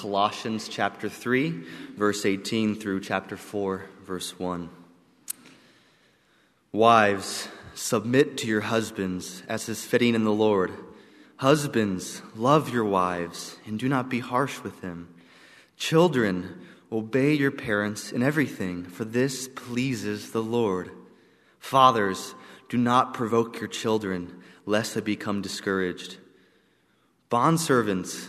Colossians chapter 3, verse 18 through chapter 4, verse 1. Wives, submit to your husbands as is fitting in the Lord. Husbands, love your wives and do not be harsh with them. Children, obey your parents in everything, for this pleases the Lord. Fathers, do not provoke your children, lest they become discouraged. Bondservants,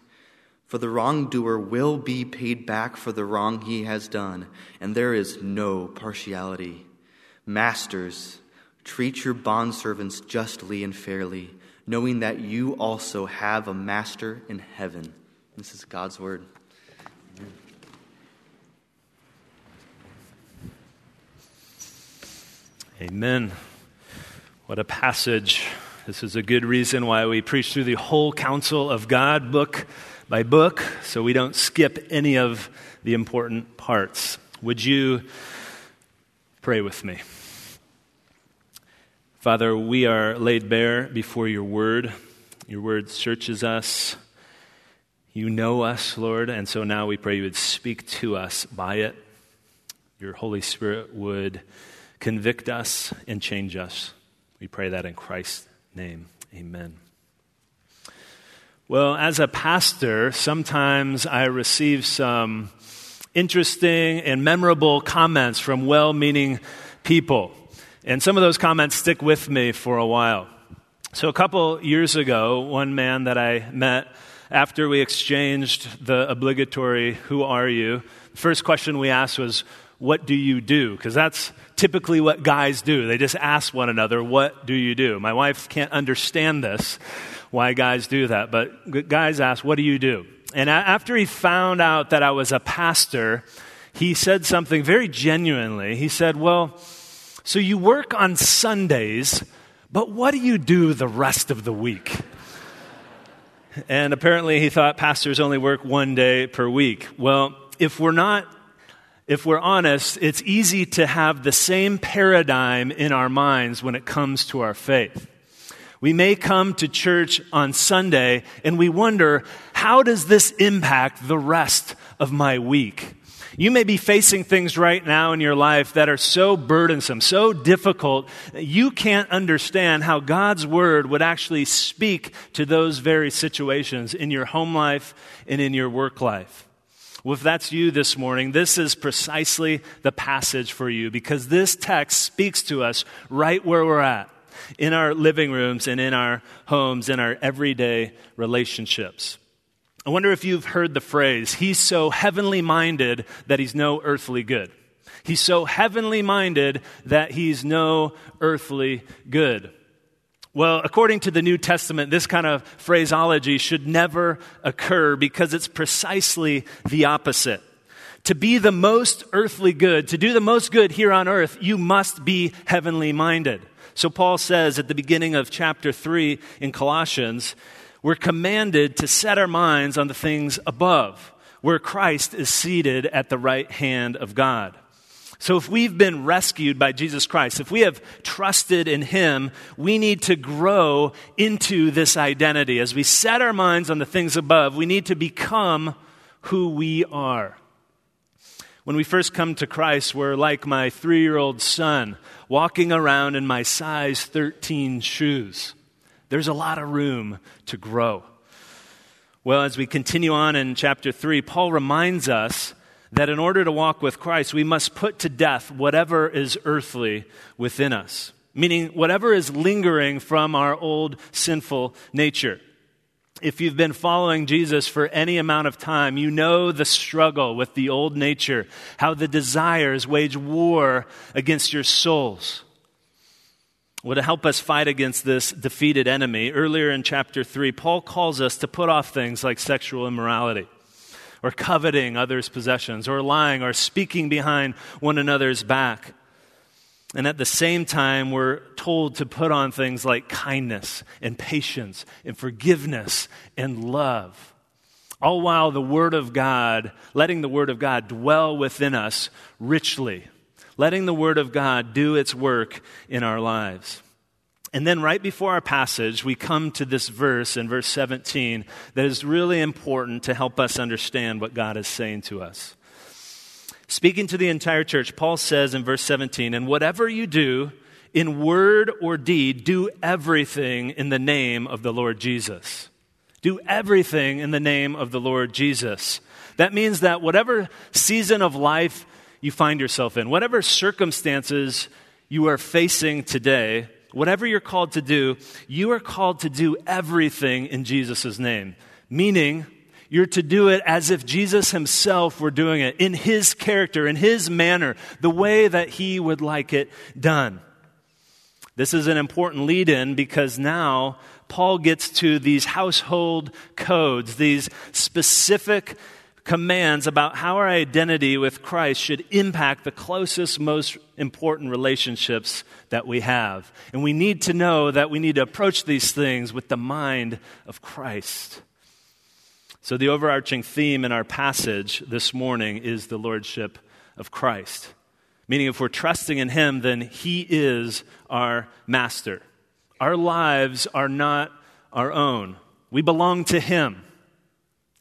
For the wrongdoer will be paid back for the wrong he has done, and there is no partiality. Masters, treat your bondservants justly and fairly knowing that you also have a master in heaven. This is God's word. Amen. What a passage. This is a good reason why we preach through the whole counsel of God, book by book, so we don't skip any of the important parts. Would you pray with me? Father, we are laid bare before your word. Your word searches us. You know us, Lord, and so now we pray you would speak to us by it. Your Holy Spirit would convict us and change us. We pray that in Christ's name. Amen. Well, as a pastor, sometimes I receive some interesting and memorable comments from well meaning people. And some of those comments stick with me for a while. So, a couple years ago, one man that I met after we exchanged the obligatory, Who are you? First question we asked was, What do you do? Because that's typically what guys do. They just ask one another, What do you do? My wife can't understand this, why guys do that. But guys ask, What do you do? And after he found out that I was a pastor, he said something very genuinely. He said, Well, so you work on Sundays, but what do you do the rest of the week? And apparently he thought pastors only work one day per week. Well, if we're not if we're honest, it's easy to have the same paradigm in our minds when it comes to our faith. We may come to church on Sunday and we wonder, how does this impact the rest of my week? You may be facing things right now in your life that are so burdensome, so difficult, you can't understand how God's Word would actually speak to those very situations in your home life and in your work life. Well, if that's you this morning, this is precisely the passage for you because this text speaks to us right where we're at in our living rooms and in our homes, in our everyday relationships. I wonder if you've heard the phrase, he's so heavenly minded that he's no earthly good. He's so heavenly minded that he's no earthly good. Well, according to the New Testament, this kind of phraseology should never occur because it's precisely the opposite. To be the most earthly good, to do the most good here on earth, you must be heavenly minded. So Paul says at the beginning of chapter 3 in Colossians, we're commanded to set our minds on the things above, where Christ is seated at the right hand of God. So, if we've been rescued by Jesus Christ, if we have trusted in Him, we need to grow into this identity. As we set our minds on the things above, we need to become who we are. When we first come to Christ, we're like my three year old son, walking around in my size 13 shoes there's a lot of room to grow. Well, as we continue on in chapter 3, Paul reminds us that in order to walk with Christ, we must put to death whatever is earthly within us, meaning whatever is lingering from our old sinful nature. If you've been following Jesus for any amount of time, you know the struggle with the old nature, how the desires wage war against your souls. Well, to help us fight against this defeated enemy, earlier in chapter 3, Paul calls us to put off things like sexual immorality, or coveting others' possessions, or lying, or speaking behind one another's back. And at the same time, we're told to put on things like kindness and patience and forgiveness and love. All while the Word of God, letting the Word of God dwell within us richly, letting the Word of God do its work in our lives. And then, right before our passage, we come to this verse in verse 17 that is really important to help us understand what God is saying to us. Speaking to the entire church, Paul says in verse 17, And whatever you do, in word or deed, do everything in the name of the Lord Jesus. Do everything in the name of the Lord Jesus. That means that whatever season of life you find yourself in, whatever circumstances you are facing today, whatever you're called to do, you are called to do everything in Jesus' name. Meaning, you're to do it as if Jesus himself were doing it, in his character, in his manner, the way that he would like it done. This is an important lead in because now Paul gets to these household codes, these specific commands about how our identity with Christ should impact the closest, most important relationships that we have. And we need to know that we need to approach these things with the mind of Christ. So, the overarching theme in our passage this morning is the Lordship of Christ. Meaning, if we're trusting in Him, then He is our master. Our lives are not our own, we belong to Him,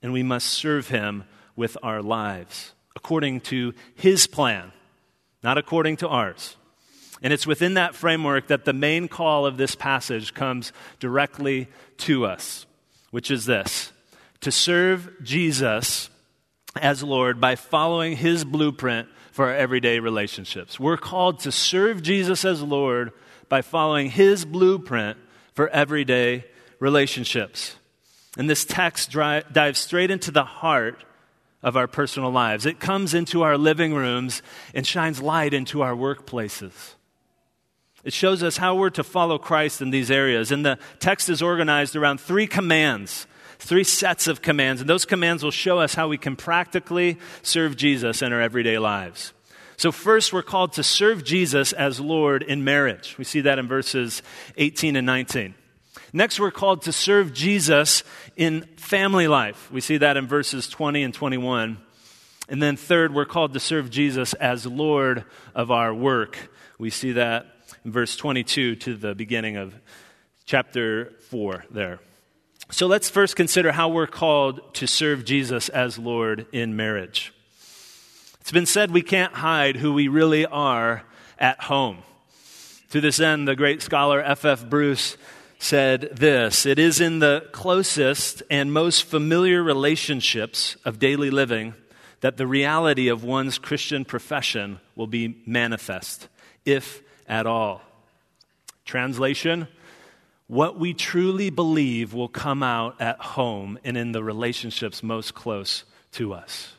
and we must serve Him with our lives according to His plan, not according to ours. And it's within that framework that the main call of this passage comes directly to us, which is this to serve Jesus as Lord by following his blueprint for our everyday relationships. We're called to serve Jesus as Lord by following his blueprint for everyday relationships. And this text dives straight into the heart of our personal lives. It comes into our living rooms and shines light into our workplaces. It shows us how we're to follow Christ in these areas. And the text is organized around three commands three sets of commands, and those commands will show us how we can practically serve Jesus in our everyday lives. So, first, we're called to serve Jesus as Lord in marriage. We see that in verses 18 and 19. Next, we're called to serve Jesus in family life. We see that in verses 20 and 21. And then, third, we're called to serve Jesus as Lord of our work. We see that in verse 22 to the beginning of chapter 4 there. So let's first consider how we're called to serve Jesus as Lord in marriage. It's been said we can't hide who we really are at home. To this end, the great scholar F.F. F. Bruce said this It is in the closest and most familiar relationships of daily living that the reality of one's Christian profession will be manifest, if at all. Translation what we truly believe will come out at home and in the relationships most close to us.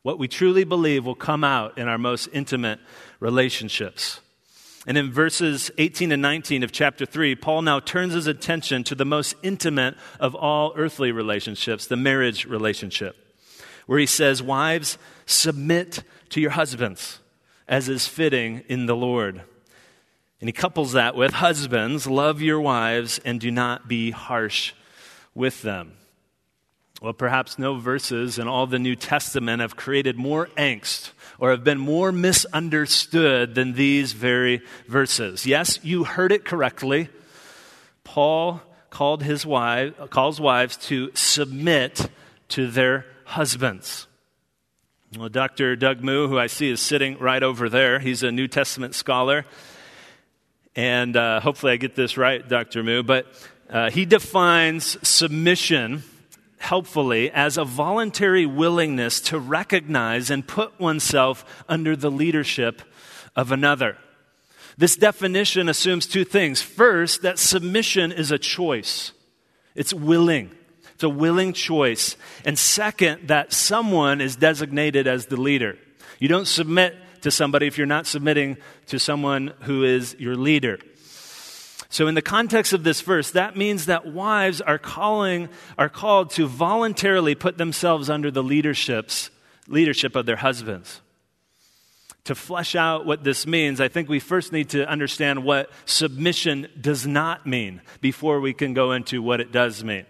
What we truly believe will come out in our most intimate relationships. And in verses 18 and 19 of chapter 3, Paul now turns his attention to the most intimate of all earthly relationships, the marriage relationship, where he says, Wives, submit to your husbands, as is fitting in the Lord. And he couples that with husbands, love your wives and do not be harsh with them. Well, perhaps no verses in all the New Testament have created more angst or have been more misunderstood than these very verses. Yes, you heard it correctly. Paul called his wife, calls wives to submit to their husbands. Well, Dr. Doug Moo, who I see is sitting right over there, he's a New Testament scholar. And uh, hopefully I get this right, Dr. Moo, but uh, he defines submission helpfully as a voluntary willingness to recognize and put oneself under the leadership of another. This definition assumes two things. First, that submission is a choice, it's willing. It's a willing choice. And second, that someone is designated as the leader. You don't submit to somebody if you're not submitting to someone who is your leader. So, in the context of this verse, that means that wives are calling are called to voluntarily put themselves under the leaderships leadership of their husbands, to flesh out what this means, I think we first need to understand what submission does not mean before we can go into what it does mean.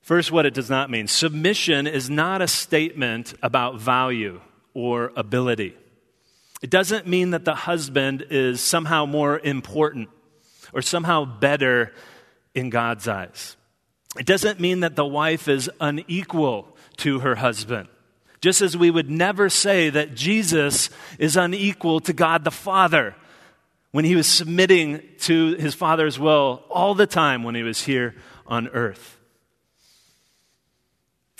First, what it does not mean. Submission is not a statement about value or ability. It doesn't mean that the husband is somehow more important or somehow better in God's eyes. It doesn't mean that the wife is unequal to her husband. Just as we would never say that Jesus is unequal to God the Father when he was submitting to his Father's will all the time when he was here on earth.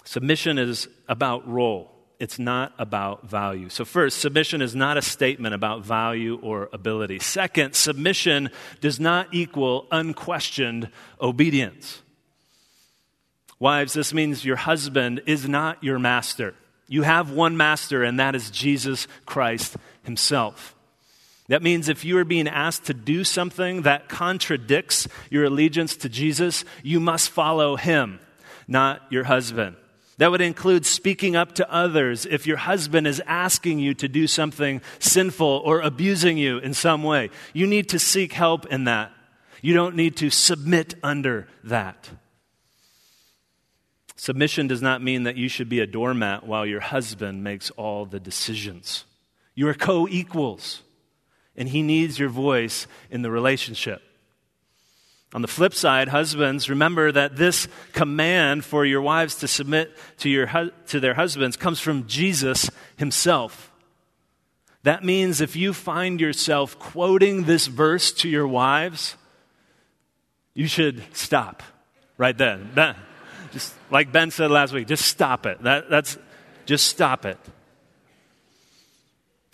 Submission is about role. It's not about value. So, first, submission is not a statement about value or ability. Second, submission does not equal unquestioned obedience. Wives, this means your husband is not your master. You have one master, and that is Jesus Christ himself. That means if you are being asked to do something that contradicts your allegiance to Jesus, you must follow him, not your husband. That would include speaking up to others if your husband is asking you to do something sinful or abusing you in some way. You need to seek help in that. You don't need to submit under that. Submission does not mean that you should be a doormat while your husband makes all the decisions. You are co equals, and he needs your voice in the relationship. On the flip side, husbands, remember that this command for your wives to submit to, your, to their husbands comes from Jesus himself. That means if you find yourself quoting this verse to your wives, you should stop right then. Just like Ben said last week, just stop it. That, that's, just stop it.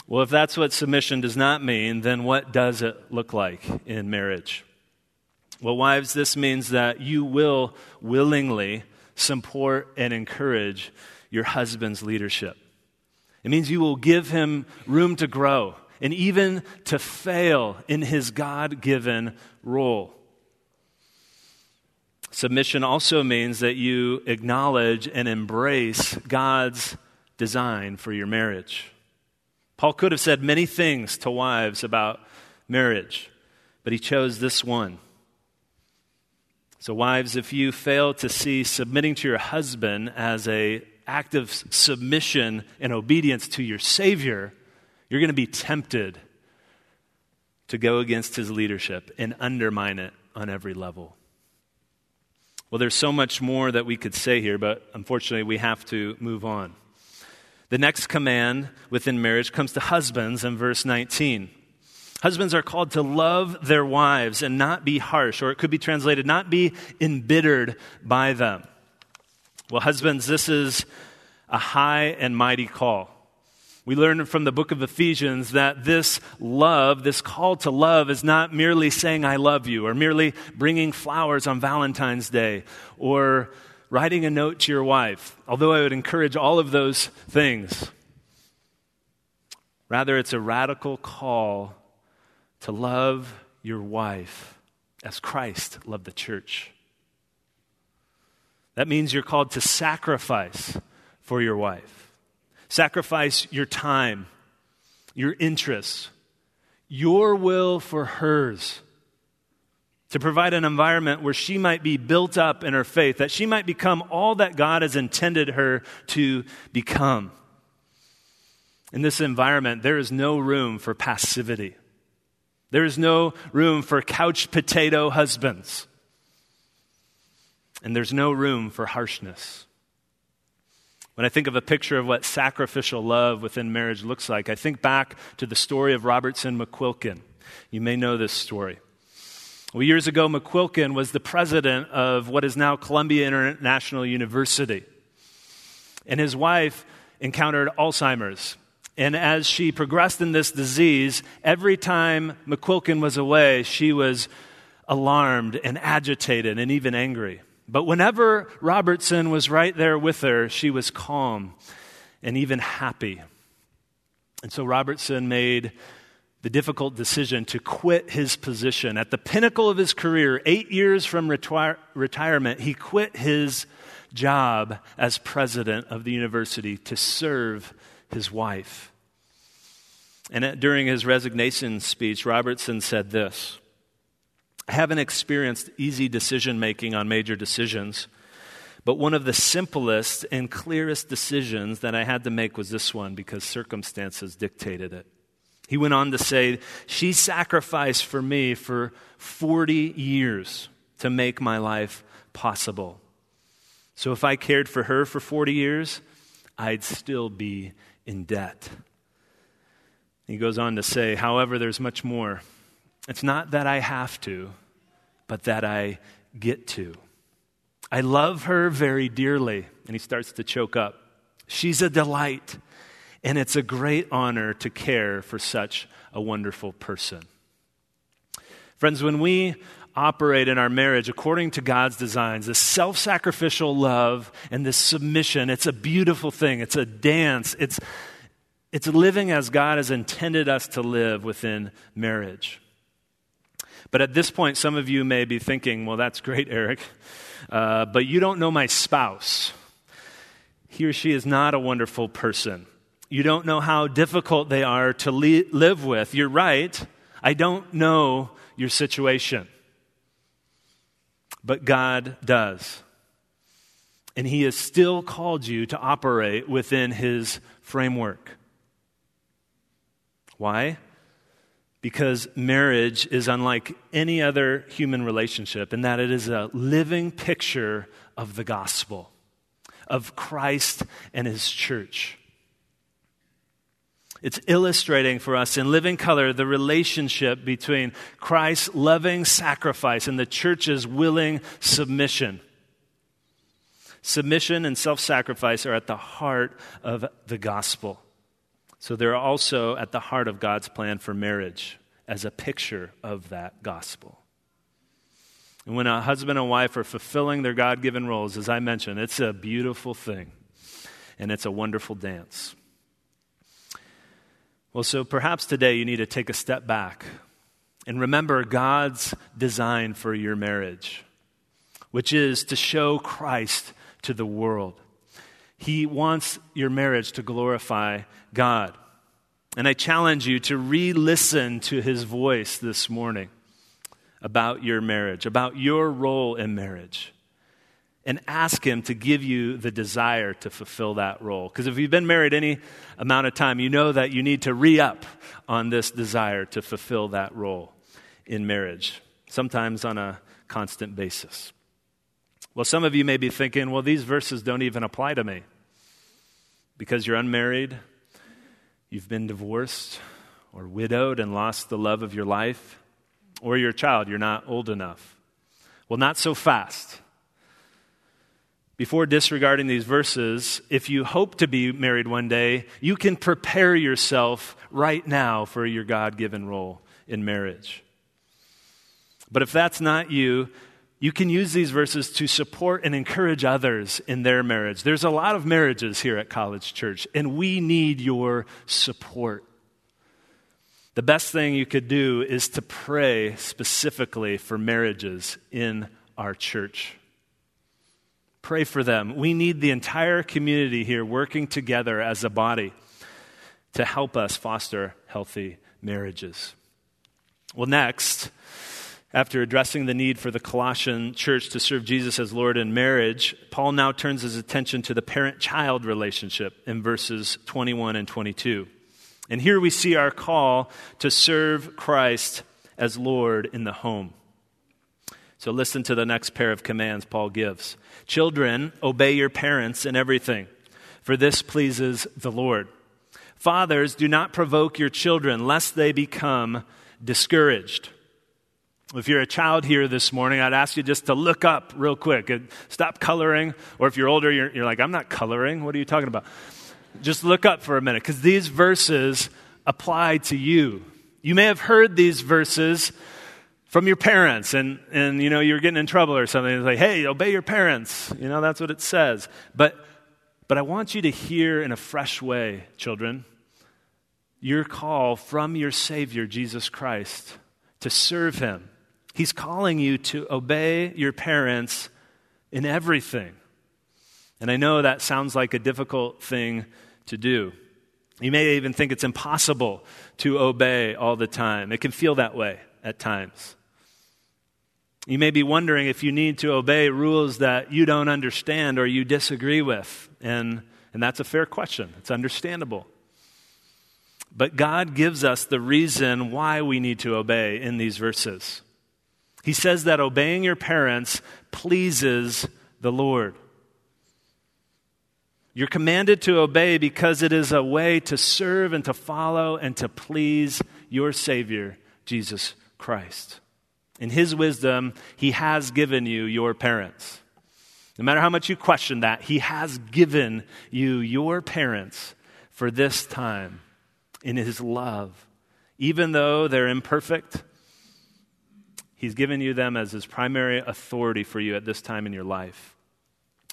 Well, if that's what submission does not mean, then what does it look like in marriage? Well, wives, this means that you will willingly support and encourage your husband's leadership. It means you will give him room to grow and even to fail in his God given role. Submission also means that you acknowledge and embrace God's design for your marriage. Paul could have said many things to wives about marriage, but he chose this one. So wives, if you fail to see submitting to your husband as a act of submission and obedience to your savior, you're going to be tempted to go against his leadership and undermine it on every level. Well, there's so much more that we could say here, but unfortunately, we have to move on. The next command within marriage comes to husbands in verse 19. Husbands are called to love their wives and not be harsh, or it could be translated, not be embittered by them. Well, husbands, this is a high and mighty call. We learn from the book of Ephesians that this love, this call to love, is not merely saying, I love you, or merely bringing flowers on Valentine's Day, or writing a note to your wife, although I would encourage all of those things. Rather, it's a radical call to love your wife as Christ loved the church. That means you're called to sacrifice for your wife. Sacrifice your time, your interests, your will for hers. To provide an environment where she might be built up in her faith, that she might become all that God has intended her to become. In this environment, there is no room for passivity. There is no room for couch potato husbands. And there's no room for harshness. When I think of a picture of what sacrificial love within marriage looks like, I think back to the story of Robertson McQuilkin. You may know this story. Well, years ago, McQuilkin was the president of what is now Columbia International University. And his wife encountered Alzheimer's. And as she progressed in this disease, every time McQuilkin was away, she was alarmed and agitated and even angry. But whenever Robertson was right there with her, she was calm and even happy. And so Robertson made the difficult decision to quit his position. At the pinnacle of his career, eight years from retire- retirement, he quit his job as president of the university to serve his wife. And during his resignation speech, Robertson said this I haven't experienced easy decision making on major decisions, but one of the simplest and clearest decisions that I had to make was this one because circumstances dictated it. He went on to say, She sacrificed for me for 40 years to make my life possible. So if I cared for her for 40 years, I'd still be in debt. He goes on to say, however, there's much more. It's not that I have to, but that I get to. I love her very dearly. And he starts to choke up. She's a delight, and it's a great honor to care for such a wonderful person. Friends, when we operate in our marriage according to God's designs, this self sacrificial love and this submission, it's a beautiful thing. It's a dance. It's, it's living as God has intended us to live within marriage. But at this point, some of you may be thinking, well, that's great, Eric, uh, but you don't know my spouse. He or she is not a wonderful person. You don't know how difficult they are to li- live with. You're right. I don't know your situation. But God does. And He has still called you to operate within His framework. Why? because marriage is unlike any other human relationship in that it is a living picture of the gospel, of Christ and his church. It's illustrating for us in living color the relationship between Christ's loving sacrifice and the church's willing submission. Submission and self sacrifice are at the heart of the gospel. So they're also at the heart of God's plan for marriage as a picture of that gospel. And when a husband and wife are fulfilling their God given roles, as I mentioned, it's a beautiful thing and it's a wonderful dance. Well, so perhaps today you need to take a step back and remember God's design for your marriage, which is to show Christ to the world. He wants your marriage to glorify God. And I challenge you to re listen to his voice this morning about your marriage, about your role in marriage, and ask him to give you the desire to fulfill that role. Because if you've been married any amount of time, you know that you need to re up on this desire to fulfill that role in marriage, sometimes on a constant basis. Well, some of you may be thinking, well, these verses don't even apply to me because you're unmarried, you've been divorced or widowed and lost the love of your life, or you're child, you're not old enough. Well, not so fast. Before disregarding these verses, if you hope to be married one day, you can prepare yourself right now for your God given role in marriage. But if that's not you, you can use these verses to support and encourage others in their marriage. There's a lot of marriages here at College Church, and we need your support. The best thing you could do is to pray specifically for marriages in our church. Pray for them. We need the entire community here working together as a body to help us foster healthy marriages. Well, next, after addressing the need for the Colossian church to serve Jesus as Lord in marriage, Paul now turns his attention to the parent child relationship in verses 21 and 22. And here we see our call to serve Christ as Lord in the home. So listen to the next pair of commands Paul gives Children, obey your parents in everything, for this pleases the Lord. Fathers, do not provoke your children, lest they become discouraged. If you're a child here this morning, I'd ask you just to look up real quick and stop coloring. Or if you're older, you're, you're like, I'm not coloring. What are you talking about? Just look up for a minute because these verses apply to you. You may have heard these verses from your parents and, and you know you're getting in trouble or something it's like hey obey your parents you know that's what it says but but i want you to hear in a fresh way children your call from your savior jesus christ to serve him He's calling you to obey your parents in everything. And I know that sounds like a difficult thing to do. You may even think it's impossible to obey all the time. It can feel that way at times. You may be wondering if you need to obey rules that you don't understand or you disagree with. And, and that's a fair question, it's understandable. But God gives us the reason why we need to obey in these verses. He says that obeying your parents pleases the Lord. You're commanded to obey because it is a way to serve and to follow and to please your Savior, Jesus Christ. In His wisdom, He has given you your parents. No matter how much you question that, He has given you your parents for this time in His love. Even though they're imperfect, He's given you them as His primary authority for you at this time in your life.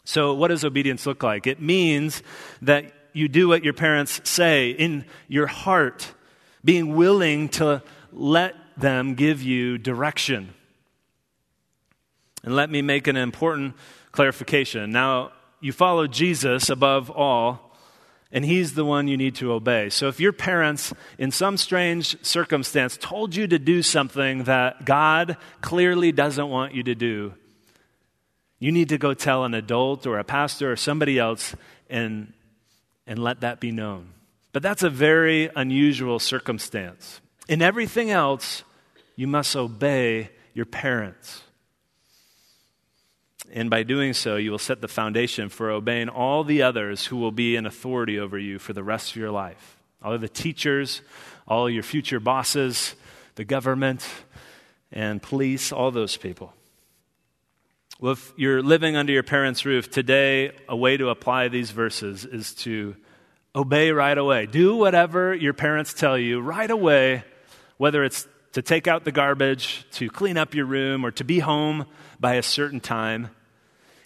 So, what does obedience look like? It means that you do what your parents say in your heart, being willing to let them give you direction. And let me make an important clarification. Now, you follow Jesus above all, and he's the one you need to obey. So if your parents, in some strange circumstance, told you to do something that God clearly doesn't want you to do, you need to go tell an adult or a pastor or somebody else and, and let that be known. But that's a very unusual circumstance. In everything else, you must obey your parents. And by doing so, you will set the foundation for obeying all the others who will be in authority over you for the rest of your life. All of the teachers, all your future bosses, the government, and police, all those people. Well, if you're living under your parents' roof today, a way to apply these verses is to obey right away. Do whatever your parents tell you right away, whether it's to take out the garbage, to clean up your room, or to be home by a certain time.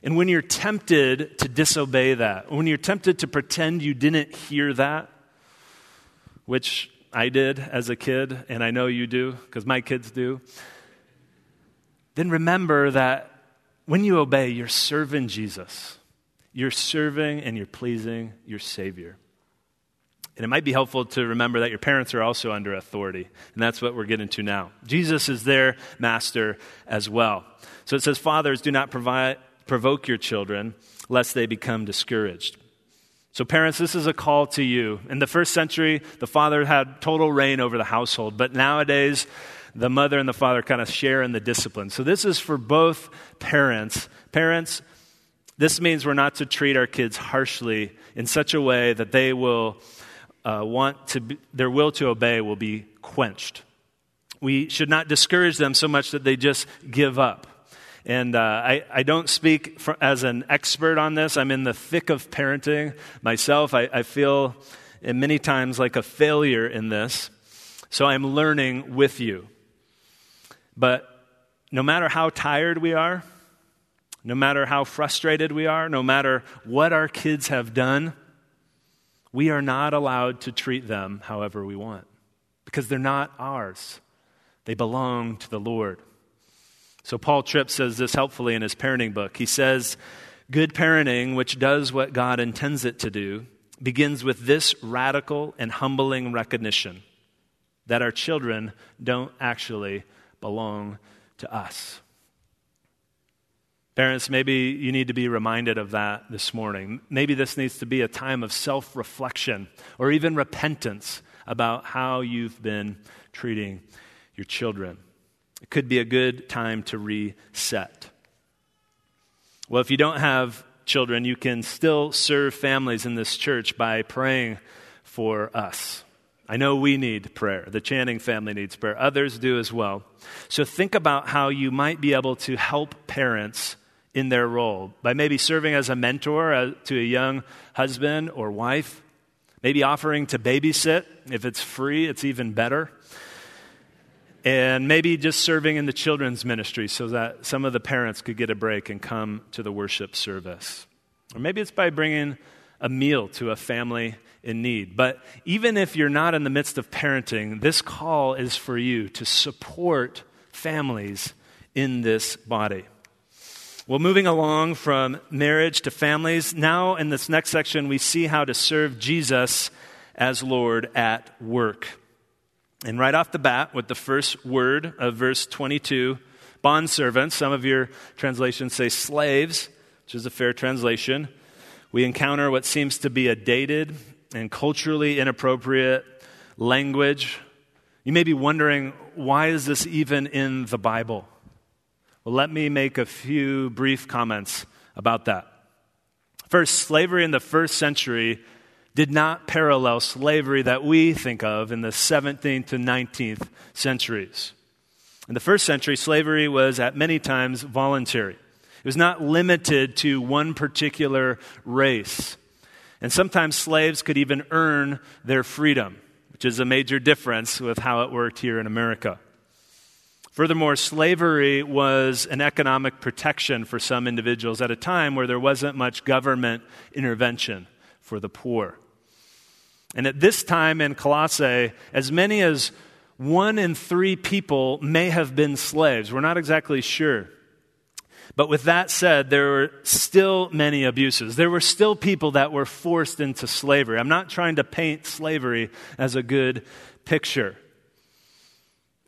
And when you're tempted to disobey that, when you're tempted to pretend you didn't hear that, which I did as a kid, and I know you do, because my kids do, then remember that when you obey, you're serving Jesus. You're serving and you're pleasing your Savior. And it might be helpful to remember that your parents are also under authority. And that's what we're getting to now. Jesus is their master as well. So it says, Fathers, do not provide, provoke your children, lest they become discouraged. So, parents, this is a call to you. In the first century, the father had total reign over the household. But nowadays, the mother and the father kind of share in the discipline. So this is for both parents. Parents, this means we're not to treat our kids harshly in such a way that they will uh, want to, be, their will to obey will be quenched. We should not discourage them so much that they just give up. And uh, I, I, don't speak for, as an expert on this. I'm in the thick of parenting myself. I, I feel many times like a failure in this. So I'm learning with you. But no matter how tired we are, no matter how frustrated we are, no matter what our kids have done, we are not allowed to treat them however we want because they're not ours. They belong to the Lord. So, Paul Tripp says this helpfully in his parenting book. He says, Good parenting, which does what God intends it to do, begins with this radical and humbling recognition that our children don't actually belong to us. Parents, maybe you need to be reminded of that this morning. Maybe this needs to be a time of self reflection or even repentance about how you've been treating your children. It could be a good time to reset. Well, if you don't have children, you can still serve families in this church by praying for us. I know we need prayer. The Channing family needs prayer. Others do as well. So think about how you might be able to help parents in their role by maybe serving as a mentor uh, to a young husband or wife, maybe offering to babysit. If it's free, it's even better. And maybe just serving in the children's ministry so that some of the parents could get a break and come to the worship service. Or maybe it's by bringing a meal to a family in need. But even if you're not in the midst of parenting, this call is for you to support families in this body. Well, moving along from marriage to families, now in this next section, we see how to serve Jesus as Lord at work. And right off the bat, with the first word of verse 22, bondservants, some of your translations say slaves, which is a fair translation, we encounter what seems to be a dated and culturally inappropriate language. You may be wondering, why is this even in the Bible? Well, let me make a few brief comments about that. First, slavery in the first century did not parallel slavery that we think of in the 17th to 19th centuries. In the first century, slavery was at many times voluntary. It was not limited to one particular race. And sometimes slaves could even earn their freedom, which is a major difference with how it worked here in America. Furthermore, slavery was an economic protection for some individuals at a time where there wasn't much government intervention for the poor. And at this time in Colossae, as many as one in three people may have been slaves. We're not exactly sure. But with that said, there were still many abuses. There were still people that were forced into slavery. I'm not trying to paint slavery as a good picture.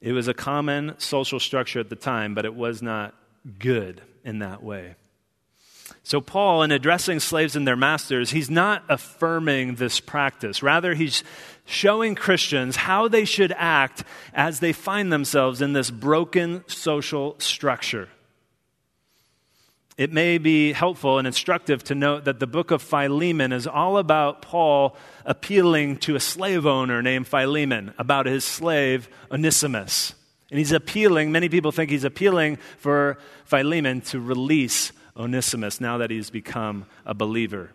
It was a common social structure at the time, but it was not good in that way. So, Paul, in addressing slaves and their masters, he's not affirming this practice. Rather, he's showing Christians how they should act as they find themselves in this broken social structure. It may be helpful and instructive to note that the book of Philemon is all about Paul appealing to a slave owner named Philemon about his slave Onesimus. And he's appealing, many people think he's appealing for Philemon to release Onesimus now that he's become a believer.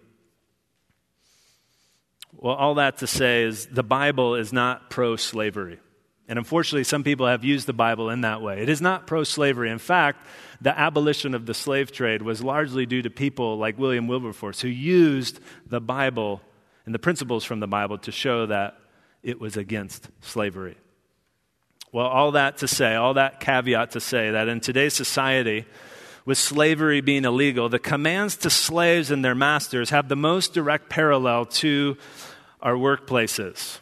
Well, all that to say is the Bible is not pro slavery. And unfortunately, some people have used the Bible in that way. It is not pro slavery. In fact, the abolition of the slave trade was largely due to people like William Wilberforce who used the Bible and the principles from the Bible to show that it was against slavery. Well, all that to say, all that caveat to say that in today's society, with slavery being illegal, the commands to slaves and their masters have the most direct parallel to our workplaces.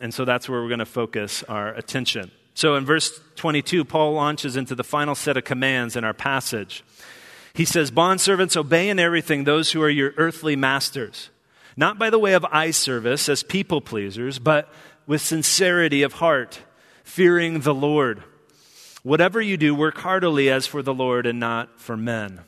And so that's where we're going to focus our attention. So in verse 22, Paul launches into the final set of commands in our passage. He says, Bondservants, obey in everything those who are your earthly masters, not by the way of eye service as people pleasers, but with sincerity of heart, fearing the Lord. Whatever you do, work heartily as for the Lord and not for men.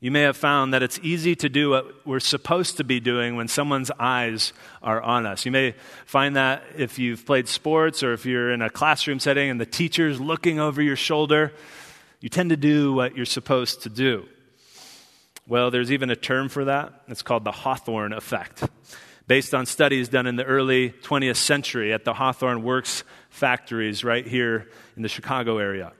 You may have found that it's easy to do what we're supposed to be doing when someone's eyes are on us. You may find that if you've played sports or if you're in a classroom setting and the teacher's looking over your shoulder, you tend to do what you're supposed to do. Well, there's even a term for that. It's called the Hawthorne effect. Based on studies done in the early 20th century at the Hawthorne Works factories right here in the Chicago area.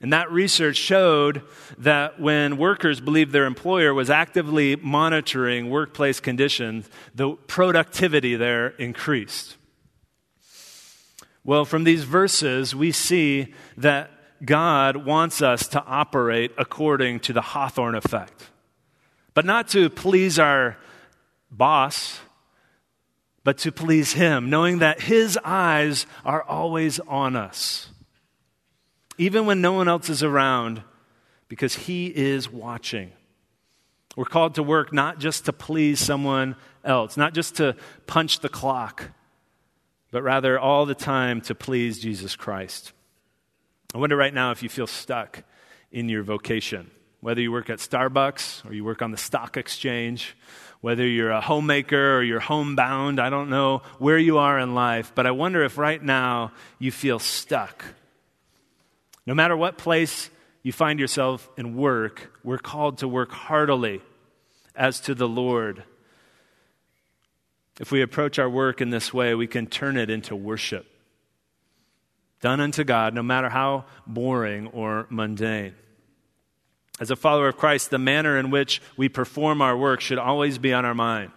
And that research showed that when workers believed their employer was actively monitoring workplace conditions, the productivity there increased. Well, from these verses, we see that God wants us to operate according to the Hawthorne effect, but not to please our boss but to please Him, knowing that His eyes are always on us, even when no one else is around, because He is watching. We're called to work not just to please someone else, not just to punch the clock, but rather all the time to please Jesus Christ. I wonder right now if you feel stuck in your vocation, whether you work at Starbucks or you work on the stock exchange whether you're a homemaker or you're homebound, I don't know where you are in life, but I wonder if right now you feel stuck. No matter what place you find yourself in work, we're called to work heartily as to the Lord. If we approach our work in this way, we can turn it into worship. Done unto God, no matter how boring or mundane. As a follower of Christ, the manner in which we perform our work should always be on our mind.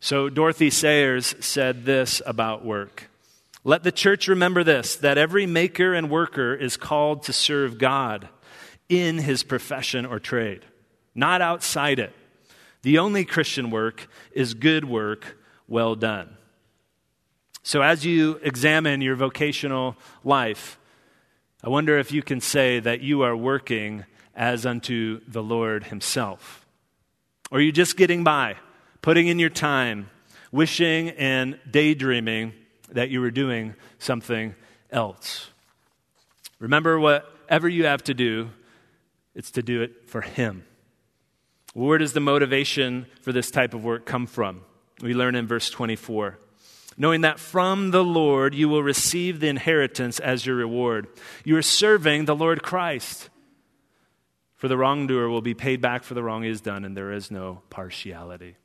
So, Dorothy Sayers said this about work Let the church remember this that every maker and worker is called to serve God in his profession or trade, not outside it. The only Christian work is good work well done. So, as you examine your vocational life, I wonder if you can say that you are working as unto the Lord Himself. Or are you just getting by, putting in your time, wishing and daydreaming that you were doing something else? Remember, whatever you have to do, it's to do it for Him. Where does the motivation for this type of work come from? We learn in verse 24 knowing that from the Lord you will receive the inheritance as your reward. You are serving the Lord Christ. For the wrongdoer will be paid back for the wrong he has done, and there is no partiality.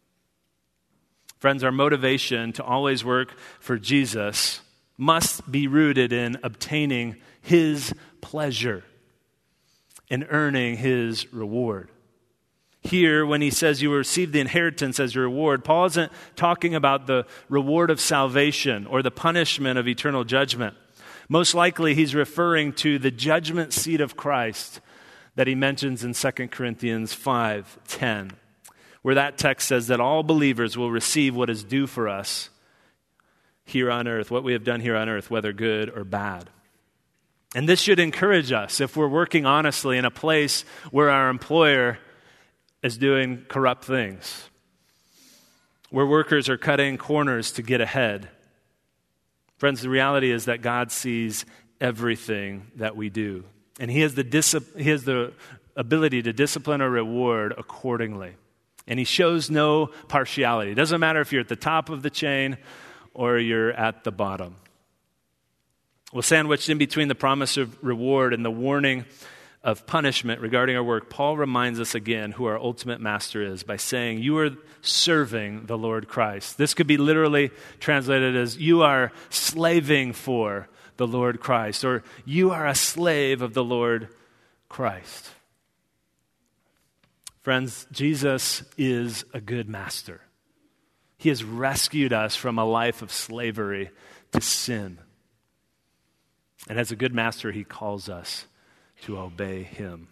Friends, our motivation to always work for Jesus must be rooted in obtaining his pleasure and earning his reward here when he says you will receive the inheritance as your reward, Paul isn't talking about the reward of salvation or the punishment of eternal judgment. Most likely, he's referring to the judgment seat of Christ that he mentions in 2 Corinthians 5:10, where that text says that all believers will receive what is due for us here on earth, what we have done here on earth, whether good or bad. And this should encourage us if we're working honestly in a place where our employer is doing corrupt things, where workers are cutting corners to get ahead. Friends, the reality is that God sees everything that we do, and He has the, he has the ability to discipline or reward accordingly. And He shows no partiality. It doesn't matter if you're at the top of the chain or you're at the bottom. Well, sandwiched in between the promise of reward and the warning of punishment regarding our work, Paul reminds us again who our ultimate master is by saying, You are serving the Lord Christ. This could be literally translated as, You are slaving for the Lord Christ, or You are a slave of the Lord Christ. Friends, Jesus is a good master. He has rescued us from a life of slavery to sin. And as a good master, he calls us to obey him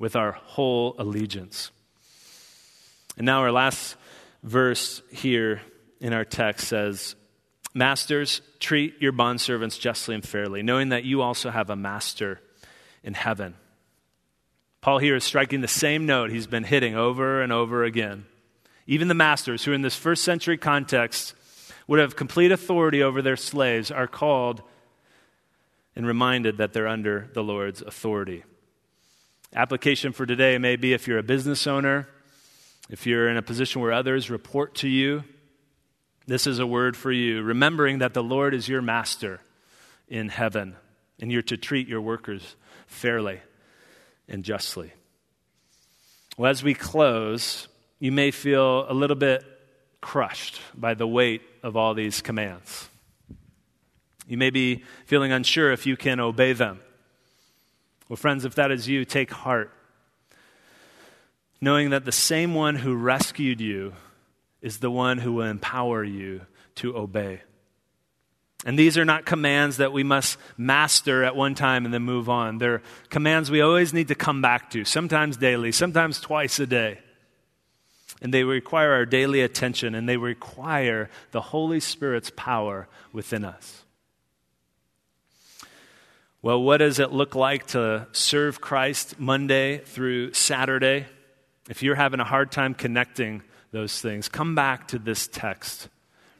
with our whole allegiance. And now, our last verse here in our text says, Masters, treat your bondservants justly and fairly, knowing that you also have a master in heaven. Paul here is striking the same note he's been hitting over and over again. Even the masters, who in this first century context would have complete authority over their slaves, are called and reminded that they're under the Lord's authority. Application for today may be if you're a business owner, if you're in a position where others report to you, this is a word for you, remembering that the Lord is your master in heaven, and you're to treat your workers fairly and justly. Well, as we close, you may feel a little bit crushed by the weight of all these commands. You may be feeling unsure if you can obey them. Well, friends, if that is you, take heart, knowing that the same one who rescued you is the one who will empower you to obey. And these are not commands that we must master at one time and then move on. They're commands we always need to come back to, sometimes daily, sometimes twice a day. And they require our daily attention, and they require the Holy Spirit's power within us. Well, what does it look like to serve Christ Monday through Saturday? If you're having a hard time connecting those things, come back to this text.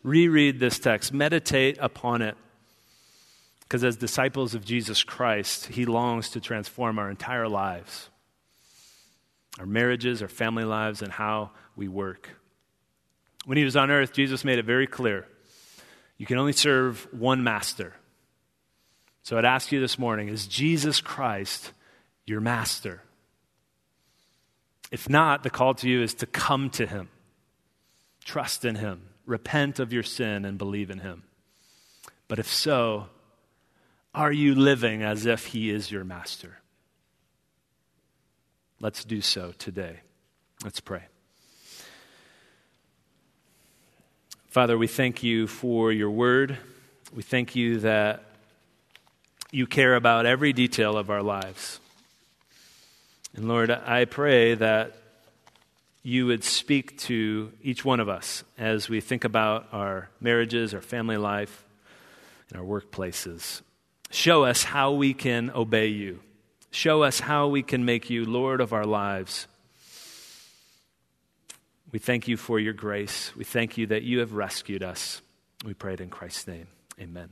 Reread this text, meditate upon it. Because as disciples of Jesus Christ, He longs to transform our entire lives our marriages, our family lives, and how we work. When He was on earth, Jesus made it very clear you can only serve one master. So I'd ask you this morning is Jesus Christ your master? If not, the call to you is to come to him, trust in him, repent of your sin, and believe in him. But if so, are you living as if he is your master? Let's do so today. Let's pray. Father, we thank you for your word. We thank you that you care about every detail of our lives. And Lord, I pray that you would speak to each one of us as we think about our marriages, our family life, and our workplaces. Show us how we can obey you. Show us how we can make you Lord of our lives. We thank you for your grace. We thank you that you have rescued us. We pray it in Christ's name. Amen.